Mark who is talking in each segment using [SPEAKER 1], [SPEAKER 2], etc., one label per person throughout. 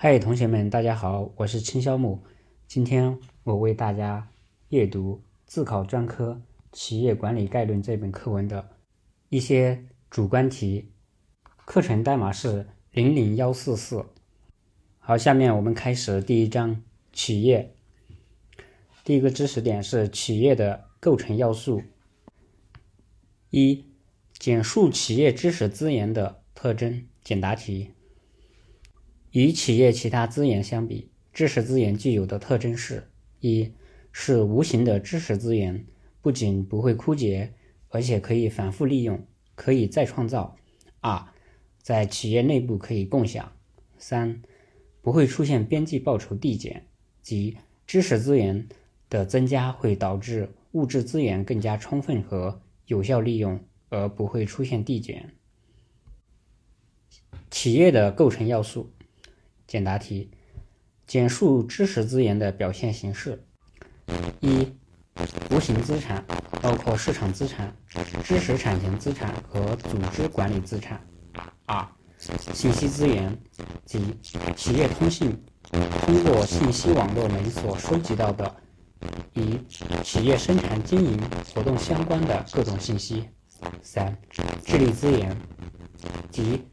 [SPEAKER 1] 嗨，同学们，大家好，我是青霄木。今天我为大家阅读自考专科《企业管理概论》这本课文的一些主观题，课程代码是零零幺四四。好，下面我们开始第一章企业。第一个知识点是企业的构成要素。一、简述企业知识资源的特征。简答题。与企业其他资源相比，知识资源具有的特征是：一是无形的知识资源，不仅不会枯竭，而且可以反复利用，可以再创造；二在企业内部可以共享；三不会出现边际报酬递减，即知识资源的增加会导致物质资源更加充分和有效利用，而不会出现递减。企业的构成要素。简答题：简述知识资源的表现形式。一、无形资产包括市场资产、知识产权资产和组织管理资产。二、信息资源即企业通信通过信息网络门所收集到的与企业生产经营活动相关的各种信息。三、智力资源即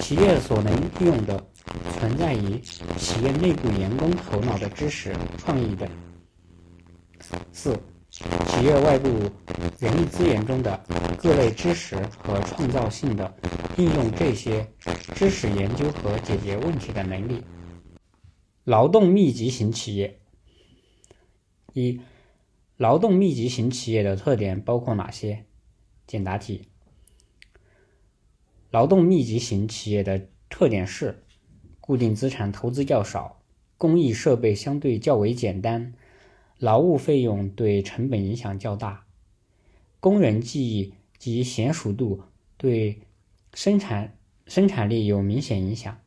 [SPEAKER 1] 企业所能利用的存在于企业内部员工头脑的知识、创意等。四、企业外部人力资源中的各类知识和创造性的应用这些知识研究和解决问题的能力。劳动密集型企业。一、劳动密集型企业的特点包括哪些？简答题。劳动密集型企业的特点是：固定资产投资较少，工艺设备相对较为简单，劳务费用对成本影响较大，工人技艺及娴熟度对生产生产力有明显影响，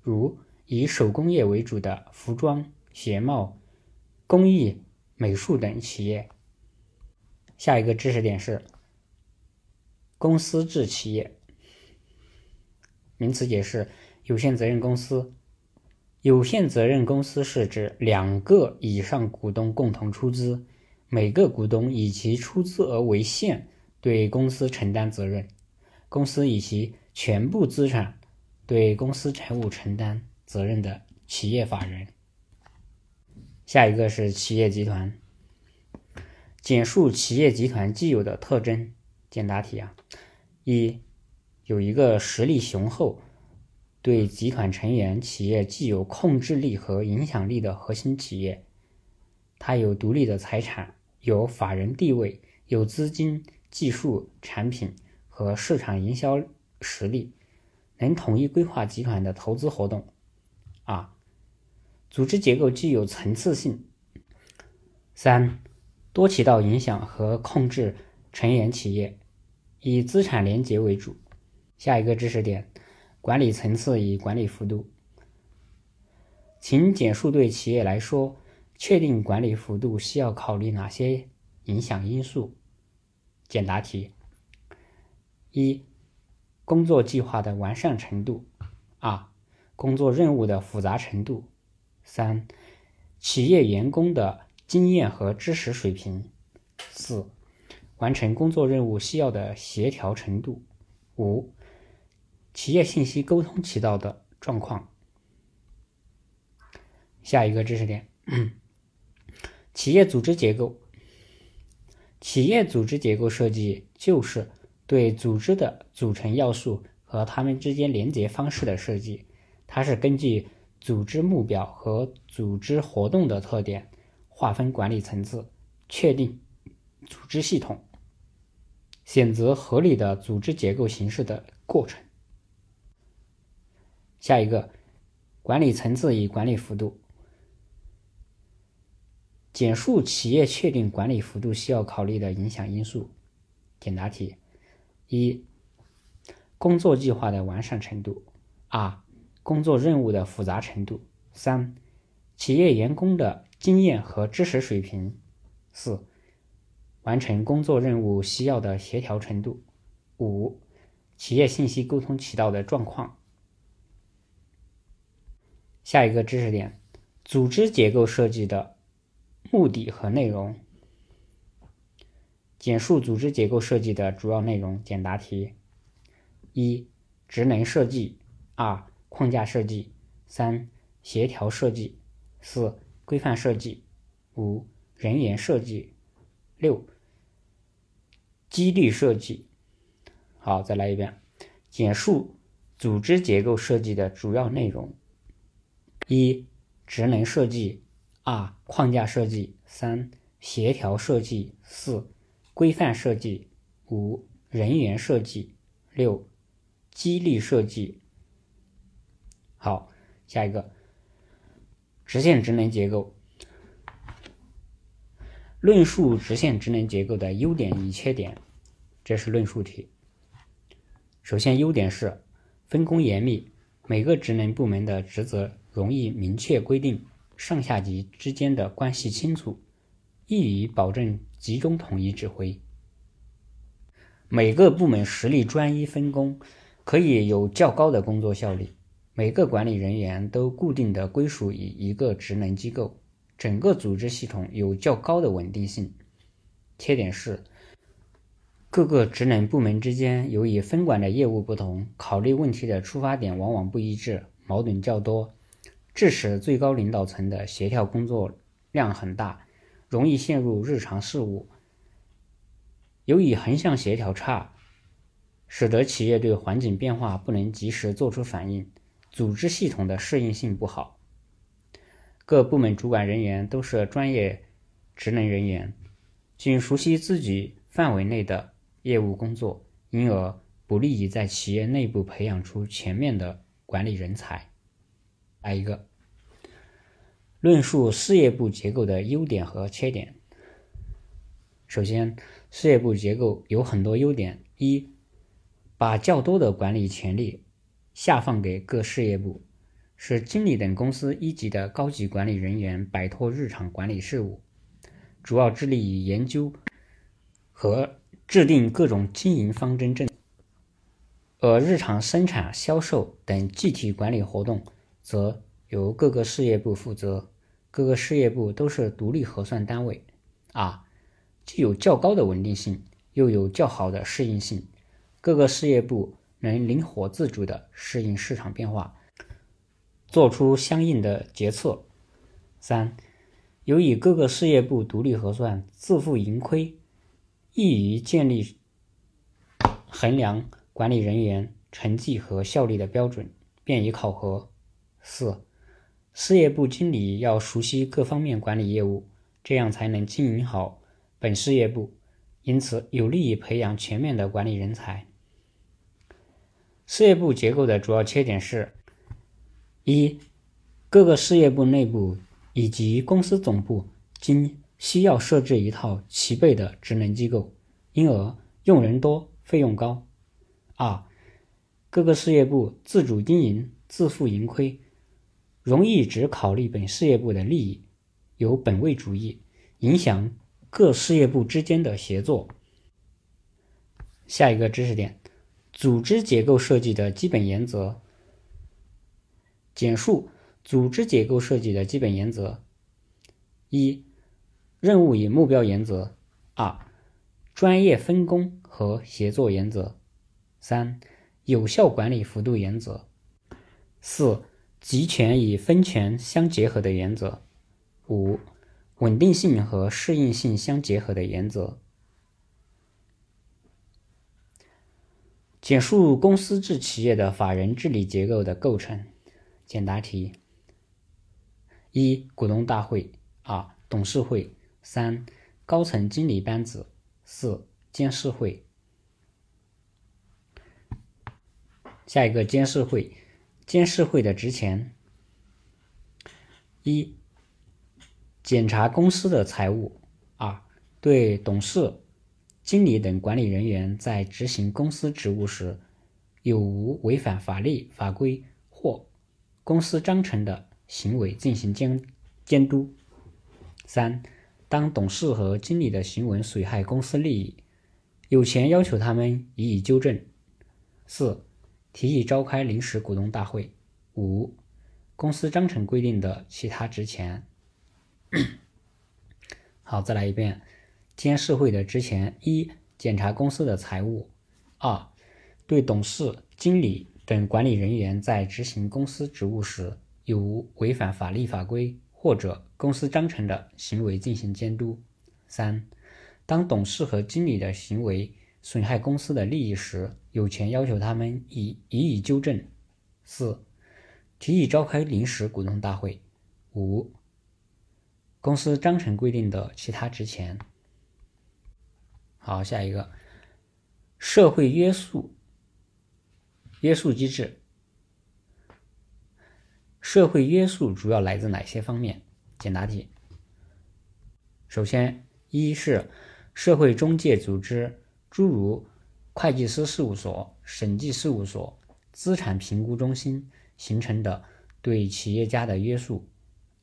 [SPEAKER 1] 如以手工业为主的服装、鞋帽、工艺、美术等企业。下一个知识点是公司制企业。名词解释：有限责任公司。有限责任公司是指两个以上股东共同出资，每个股东以其出资额为限，对公司承担责任。公司以其全部资产对公司财务承担责任的企业法人。下一个是企业集团。简述企业集团既有的特征。简答题啊，一。有一个实力雄厚、对集团成员企业具有控制力和影响力的核心企业，它有独立的财产，有法人地位，有资金、技术、产品和市场营销实力，能统一规划集团的投资活动。二、组织结构具有层次性。三、多渠道影响和控制成员企业，以资产连结为主。下一个知识点：管理层次与管理幅度。请简述对企业来说，确定管理幅度需要考虑哪些影响因素？简答题：一、工作计划的完善程度；二、工作任务的复杂程度；三、企业员工的经验和知识水平；四、完成工作任务需要的协调程度；五。企业信息沟通渠道的状况。下一个知识点：企业组织结构。企业组织结构设计就是对组织的组成要素和它们之间连接方式的设计。它是根据组织目标和组织活动的特点，划分管理层次，确定组织系统，选择合理的组织结构形式的过程。下一个，管理层次与管理幅度。简述企业确定管理幅度需要考虑的影响因素。简答题：一、工作计划的完善程度；二、工作任务的复杂程度；三、企业员工的经验和知识水平；四、完成工作任务需要的协调程度；五、企业信息沟通渠道的状况。下一个知识点：组织结构设计的目的和内容。简述组织结构设计的主要内容。简答题：一、职能设计；二、框架设计；三、协调设计；四、规范设计；五、人员设计；六、激励设计。好，再来一遍，简述组织结构设计的主要内容。一、职能设计；二、框架设计；三、协调设计；四。规范设计，五人员设计，六激励设计。好，下一个直线职能结构，论述直线职能结构的优点与缺点，这是论述题。首先，优点是分工严密，每个职能部门的职责容易明确规定，上下级之间的关系清楚，易于保证。集中统一指挥，每个部门实力专一分工，可以有较高的工作效率。每个管理人员都固定的归属于一个职能机构，整个组织系统有较高的稳定性。缺点是，各个职能部门之间由于分管的业务不同，考虑问题的出发点往往不一致，矛盾较多，致使最高领导层的协调工作量很大。容易陷入日常事务，由于横向协调差，使得企业对环境变化不能及时做出反应，组织系统的适应性不好。各部门主管人员都是专业职能人员，仅熟悉自己范围内的业务工作，因而不利于在企业内部培养出全面的管理人才。来一个。论述事业部结构的优点和缺点。首先，事业部结构有很多优点：一，把较多的管理权力下放给各事业部，使经理等公司一级的高级管理人员摆脱日常管理事务，主要致力于研究和制定各种经营方针政策，而日常生产、销售等具体管理活动则由各个事业部负责。各个事业部都是独立核算单位，啊，既有较高的稳定性，又有较好的适应性。各个事业部能灵活自主的适应市场变化，做出相应的决策。三，由于各个事业部独立核算、自负盈亏，易于建立衡量管理人员成绩和效率的标准，便于考核。四。事业部经理要熟悉各方面管理业务，这样才能经营好本事业部，因此有利于培养全面的管理人才。事业部结构的主要缺点是：一、各个事业部内部以及公司总部经需要设置一套齐备的职能机构，因而用人多、费用高；二、各个事业部自主经营、自负盈亏。容易只考虑本事业部的利益，有本位主义，影响各事业部之间的协作。下一个知识点：组织结构设计的基本原则。简述组织结构设计的基本原则：一、任务与目标原则；二、专业分工和协作原则；三、有效管理幅度原则；四。集权与分权相结合的原则。五、稳定性和适应性相结合的原则。简述公司制企业的法人治理结构的构成。简答题：一、股东大会；二、董事会；三、高层经理班子；四、监事会。下一个监事会。监事会的职权：一、检查公司的财务；二、对董事、经理等管理人员在执行公司职务时有无违反法律法规或公司章程的行为进行监监督；三、当董事和经理的行为损害公司利益，有权要求他们予以纠正；四。提议召开临时股东大会。五、公司章程规定的其他职权。好，再来一遍。监事会的职权：一、检查公司的财务；二、对董事、经理等管理人员在执行公司职务时有无违反法律法规或者公司章程的行为进行监督；三、当董事和经理的行为损害公司的利益时，有权要求他们以予以纠正；四、提议召开临时股东大会；五。公司章程规定的其他职权。好，下一个，社会约束约束机制。社会约束主要来自哪些方面？简答题。首先，一是社会中介组织，诸如会计师事务所、审计事务所、资产评估中心形成的对企业家的约束；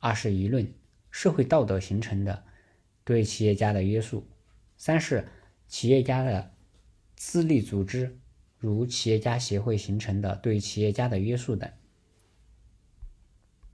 [SPEAKER 1] 二是舆论。社会道德形成的对企业家的约束；三是企业家的自立组织，如企业家协会形成的对企业家的约束等。